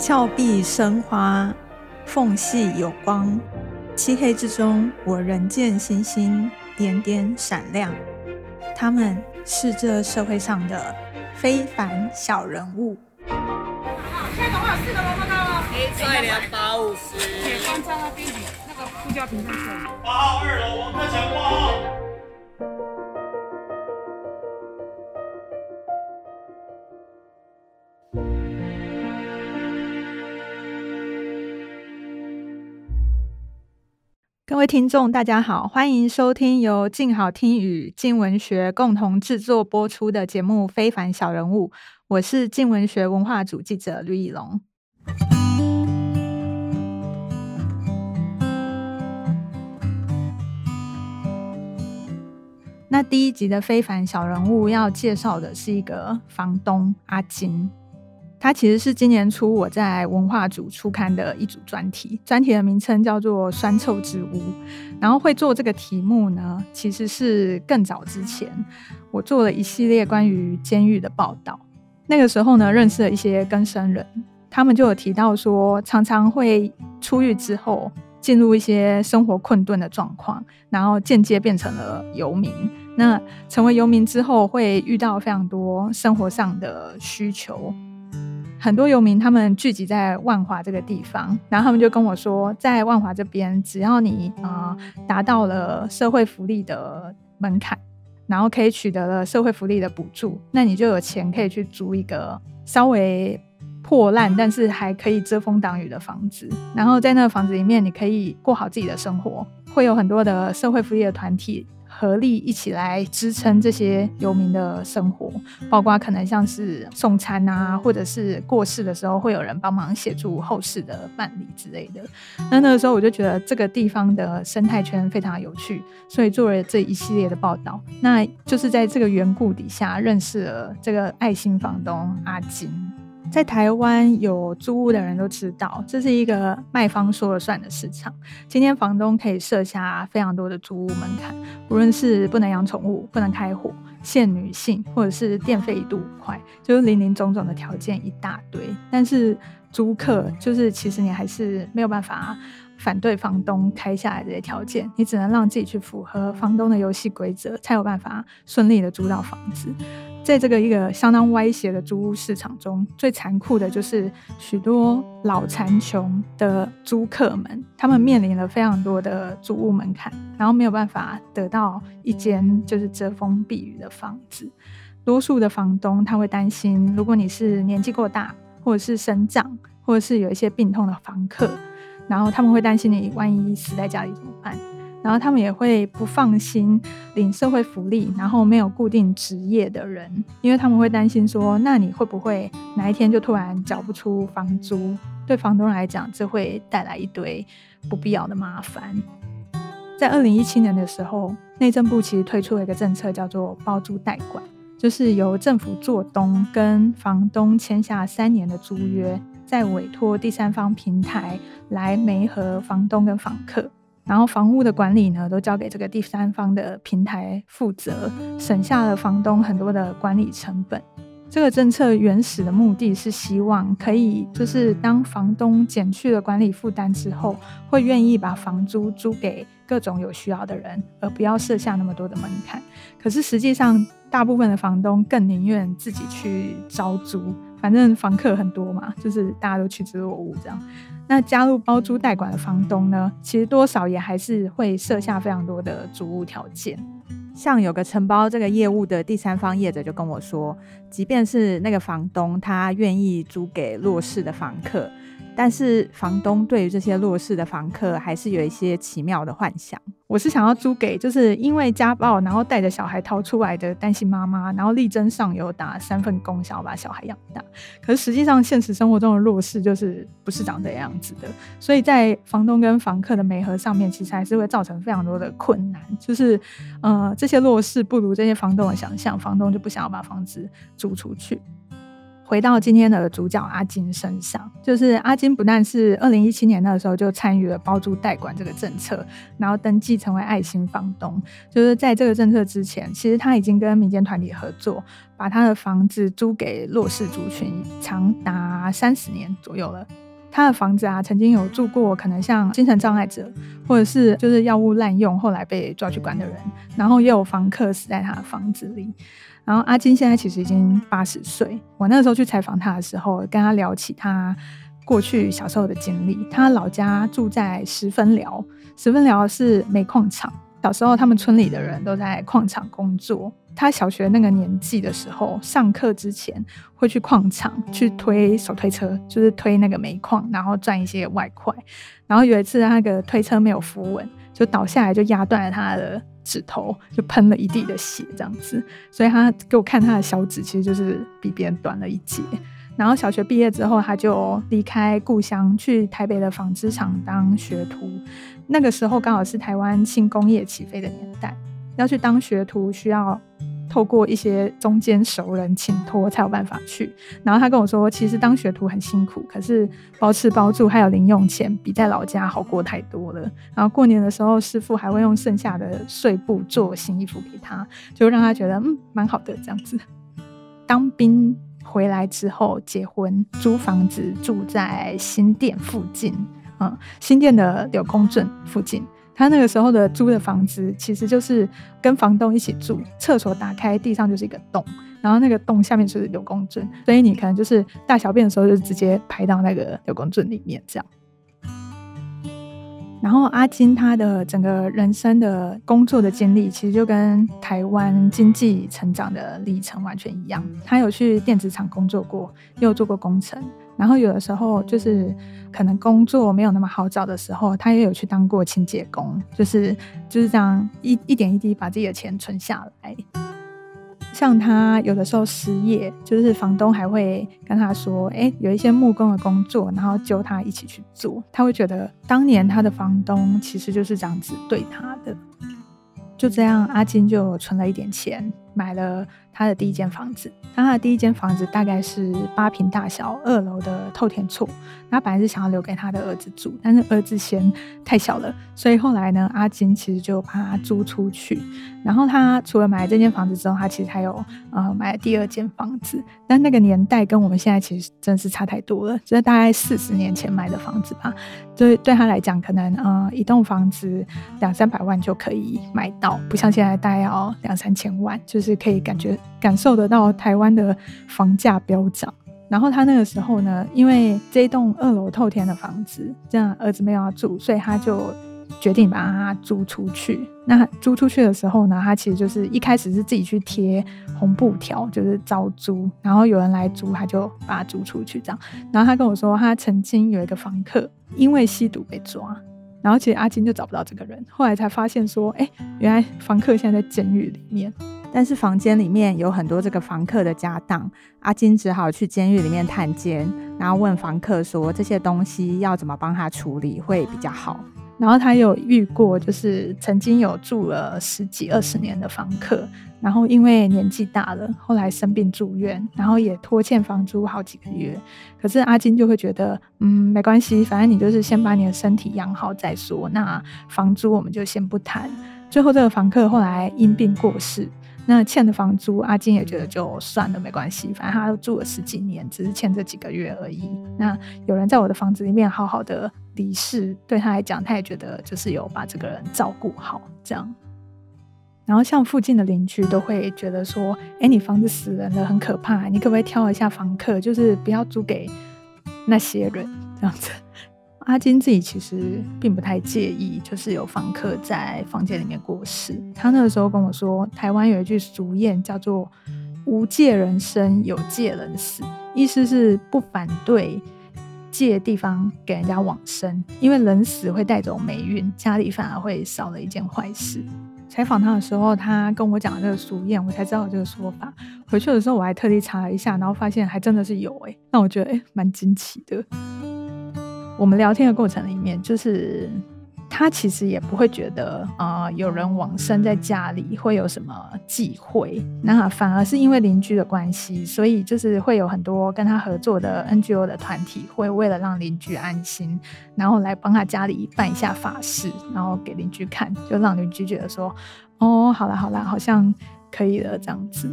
峭壁生花，缝隙有光，漆黑之中，我仍见星星点点闪亮。他们是这社会上的非凡小人物。现在总共有四个了。再两百五十。铁方站那边？那个呼叫屏在这里。八号二楼王克强挂号。各位听众，大家好，欢迎收听由静好听与静文学共同制作播出的节目《非凡小人物》，我是静文学文化组记者吕以龙。那第一集的非凡小人物要介绍的是一个房东阿金，它其实是今年初我在文化组出刊的一组专题，专题的名称叫做“酸臭之屋”。然后会做这个题目呢，其实是更早之前我做了一系列关于监狱的报道。那个时候呢，认识了一些更生人，他们就有提到说，常常会出狱之后进入一些生活困顿的状况，然后间接变成了游民。那成为游民之后，会遇到非常多生活上的需求。很多游民他们聚集在万华这个地方，然后他们就跟我说，在万华这边，只要你啊、呃达到了社会福利的门槛，然后可以取得了社会福利的补助，那你就有钱可以去租一个稍微破烂但是还可以遮风挡雨的房子，然后在那个房子里面，你可以过好自己的生活，会有很多的社会福利的团体。合力一起来支撑这些游民的生活，包括可能像是送餐啊，或者是过世的时候会有人帮忙协助后事的办理之类的。那那个时候我就觉得这个地方的生态圈非常有趣，所以做了这一系列的报道。那就是在这个缘故底下认识了这个爱心房东阿金。在台湾有租屋的人都知道，这是一个卖方说了算的市场。今天房东可以设下非常多的租屋门槛，无论是不能养宠物、不能开火、限女性，或者是电费一度五块，就是林林总总的条件一大堆。但是租客就是其实你还是没有办法反对房东开下来这些条件，你只能让自己去符合房东的游戏规则，才有办法顺利的租到房子。在这个一个相当歪斜的租屋市场中，最残酷的就是许多老残穷的租客们，他们面临了非常多的租屋门槛，然后没有办法得到一间就是遮风避雨的房子。多数的房东他会担心，如果你是年纪过大，或者是生长，或者是有一些病痛的房客，然后他们会担心你万一死在家里怎么办？然后他们也会不放心领社会福利，然后没有固定职业的人，因为他们会担心说，那你会不会哪一天就突然缴不出房租？对房东来讲，这会带来一堆不必要的麻烦。在二零一七年的时候，内政部其实推出了一个政策，叫做包租代管，就是由政府做东跟房东签下三年的租约，再委托第三方平台来媒合房东跟房客。然后房屋的管理呢，都交给这个第三方的平台负责，省下了房东很多的管理成本。这个政策原始的目的是希望可以，就是当房东减去了管理负担之后，会愿意把房租租给各种有需要的人，而不要设下那么多的门槛。可是实际上，大部分的房东更宁愿自己去招租，反正房客很多嘛，就是大家都趋之若鹜这样。那加入包租代管的房东呢，其实多少也还是会设下非常多的租屋条件。像有个承包这个业务的第三方业者就跟我说，即便是那个房东他愿意租给弱势的房客，但是房东对于这些弱势的房客还是有一些奇妙的幻想。我是想要租给就是因为家暴然后带着小孩逃出来的单亲妈妈，然后力争上游打三份工，想要把小孩养大。可是实际上现实生活中的弱势就是不是长这样子的，所以在房东跟房客的媒合上面，其实还是会造成非常多的困难。就是呃这些弱势不如这些房东的想象，房东就不想要把房子租出去。回到今天的主角阿金身上，就是阿金不但是二零一七年那时候就参与了包租代管这个政策，然后登记成为爱心房东。就是在这个政策之前，其实他已经跟民间团体合作，把他的房子租给弱势族群，长达三十年左右了。他的房子啊，曾经有住过可能像精神障碍者，或者是就是药物滥用后来被抓去关的人，然后也有房客死在他的房子里。然后阿金现在其实已经八十岁，我那个时候去采访他的时候，跟他聊起他过去小时候的经历。他老家住在十分寮，十分寮是煤矿厂，小时候他们村里的人都在矿场工作。他小学那个年纪的时候，上课之前会去矿场去推手推车，就是推那个煤矿，然后赚一些外快。然后有一次他那个推车没有扶稳，就倒下来，就压断了他的指头，就喷了一地的血，这样子。所以他给我看他的小指，其实就是比别人短了一截。然后小学毕业之后，他就离开故乡，去台北的纺织厂当学徒。那个时候刚好是台湾轻工业起飞的年代，要去当学徒需要。透过一些中间熟人请托才有办法去，然后他跟我说，其实当学徒很辛苦，可是包吃包住还有零用钱，比在老家好过太多了。然后过年的时候，师傅还会用剩下的碎布做新衣服给他，就让他觉得嗯蛮好的这样子。当兵回来之后结婚，租房子住在新店附近，嗯，新店的柳公镇附近。他那个时候的租的房子，其实就是跟房东一起住，厕所打开地上就是一个洞，然后那个洞下面就是柳公镇，所以你可能就是大小便的时候就直接排到那个柳公镇里面这样。然后阿金他的整个人生的工作的经历，其实就跟台湾经济成长的历程完全一样。他有去电子厂工作过，也有做过工程。然后有的时候就是可能工作没有那么好找的时候，他也有去当过清洁工，就是就是这样一一点一滴把自己的钱存下来。像他有的时候失业，就是房东还会跟他说：“哎，有一些木工的工作，然后就他一起去做。”他会觉得当年他的房东其实就是这样子对他的。就这样，阿金就存了一点钱，买了他的第一间房子。他的第一间房子大概是八平大小，二楼的透天厝。他本来是想要留给他的儿子住，但是儿子嫌太小了，所以后来呢，阿金其实就把它租出去。然后他除了买了这间房子之后，他其实还有呃买了第二间房子。但那个年代跟我们现在其实真是差太多了，这大概四十年前买的房子吧。对对他来讲，可能呃一栋房子两三百万就可以买到，不像现在大概要两三千万，就是可以感觉感受得到台湾的房价飙涨。然后他那个时候呢，因为这栋二楼透天的房子，这样儿子没有要住，所以他就决定把它租出去。那租出去的时候呢，他其实就是一开始是自己去贴红布条，就是招租，然后有人来租，他就把它租出去这样。然后他跟我说，他曾经有一个房客因为吸毒被抓，然后其实阿金就找不到这个人，后来才发现说，哎，原来房客现在在监狱里面。但是房间里面有很多这个房客的家当，阿金只好去监狱里面探监，然后问房客说这些东西要怎么帮他处理会比较好。然后他有遇过，就是曾经有住了十几二十年的房客，然后因为年纪大了，后来生病住院，然后也拖欠房租好几个月。可是阿金就会觉得，嗯，没关系，反正你就是先把你的身体养好再说，那房租我们就先不谈。最后这个房客后来因病过世。那欠的房租，阿金也觉得就算了，没关系，反正他都住了十几年，只是欠这几个月而已。那有人在我的房子里面好好的离世，对他来讲，他也觉得就是有把这个人照顾好这样。然后像附近的邻居都会觉得说，哎，你房子死人了，很可怕，你可不可以挑一下房客，就是不要租给那些人这样子。阿金自己其实并不太介意，就是有房客在房间里面过世。他那个时候跟我说，台湾有一句俗谚叫做“无借人生，有借人死”，意思是不反对借地方给人家往生，因为人死会带走霉运，家里反而会少了一件坏事。采访他的时候，他跟我讲这个俗谚，我才知道这个说法。回去的时候，我还特地查了一下，然后发现还真的是有诶，那我觉得诶蛮惊奇的。我们聊天的过程里面，就是他其实也不会觉得呃有人往生在家里会有什么忌讳，那反而是因为邻居的关系，所以就是会有很多跟他合作的 NGO 的团体会为了让邻居安心，然后来帮他家里办一下法事，然后给邻居看，就让邻居觉得说哦，好了好了，好像可以了这样子。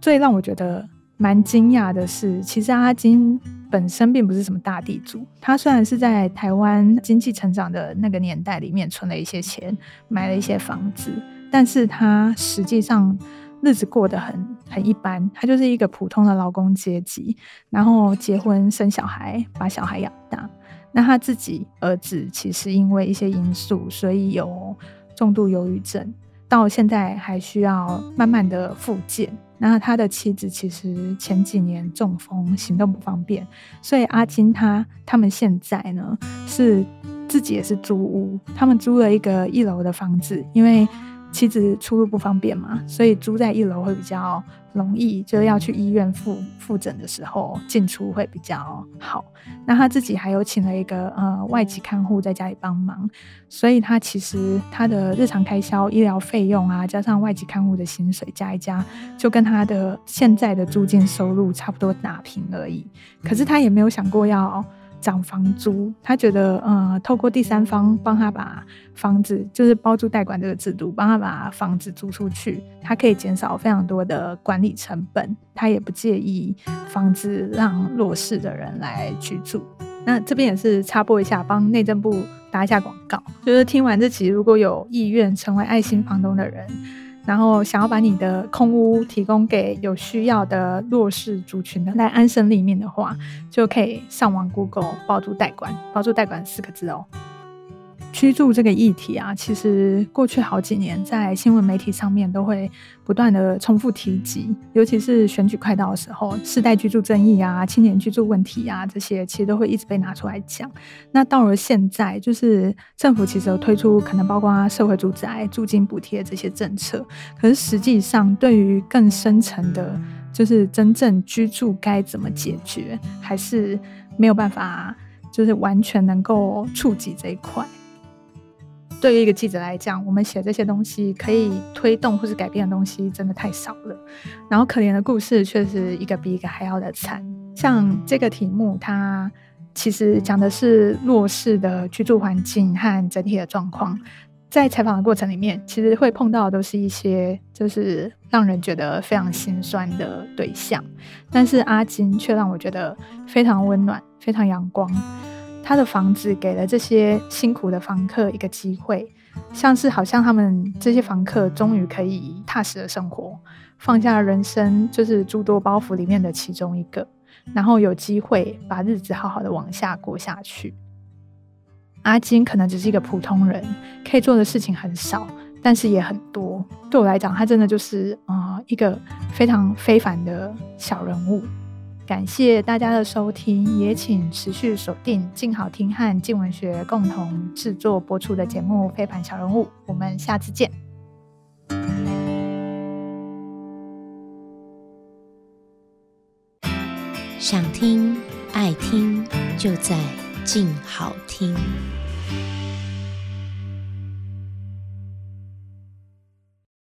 最让我觉得蛮惊讶的是，其实阿金。本身并不是什么大地主，他虽然是在台湾经济成长的那个年代里面存了一些钱，买了一些房子，但是他实际上日子过得很很一般，他就是一个普通的劳工阶级，然后结婚生小孩，把小孩养大。那他自己儿子其实因为一些因素，所以有重度忧郁症，到现在还需要慢慢的复健。那他的妻子其实前几年中风，行动不方便，所以阿金他他们现在呢是自己也是租屋，他们租了一个一楼的房子，因为。妻子出入不方便嘛，所以租在一楼会比较容易，就要去医院复复诊的时候进出会比较好。那他自己还有请了一个呃外籍看护在家里帮忙，所以他其实他的日常开销、医疗费用啊，加上外籍看护的薪水加一加，就跟他的现在的租金收入差不多打平而已。可是他也没有想过要。涨房租，他觉得，呃，透过第三方帮他把房子，就是包租代管这个制度，帮他把房子租出去，他可以减少非常多的管理成本，他也不介意房子让弱势的人来居住。那这边也是插播一下，帮内政部打一下广告，就是听完这期，如果有意愿成为爱心房东的人。然后想要把你的空屋提供给有需要的弱势族群的来安身立命的话，就可以上网 Google 包租代管，包租代管四个字哦。居住这个议题啊，其实过去好几年在新闻媒体上面都会不断的重复提及，尤其是选举快到的时候，世代居住争议啊、青年居住问题啊这些，其实都会一直被拿出来讲。那到了现在，就是政府其实有推出可能包括社会住宅、租金补贴这些政策，可是实际上对于更深层的，就是真正居住该怎么解决，还是没有办法，就是完全能够触及这一块。对于一个记者来讲，我们写这些东西可以推动或是改变的东西真的太少了。然后可怜的故事却是一个比一个还要的惨。像这个题目，它其实讲的是弱势的居住环境和整体的状况。在采访的过程里面，其实会碰到的都是一些就是让人觉得非常心酸的对象。但是阿金却让我觉得非常温暖，非常阳光。他的房子给了这些辛苦的房客一个机会，像是好像他们这些房客终于可以踏实的生活，放下人生就是诸多包袱里面的其中一个，然后有机会把日子好好的往下过下去。阿金可能只是一个普通人，可以做的事情很少，但是也很多。对我来讲，他真的就是啊一个非常非凡的小人物。感谢大家的收听，也请持续锁定静好听和静文学共同制作播出的节目《非凡小人物》，我们下次见。想听爱听，就在静好听。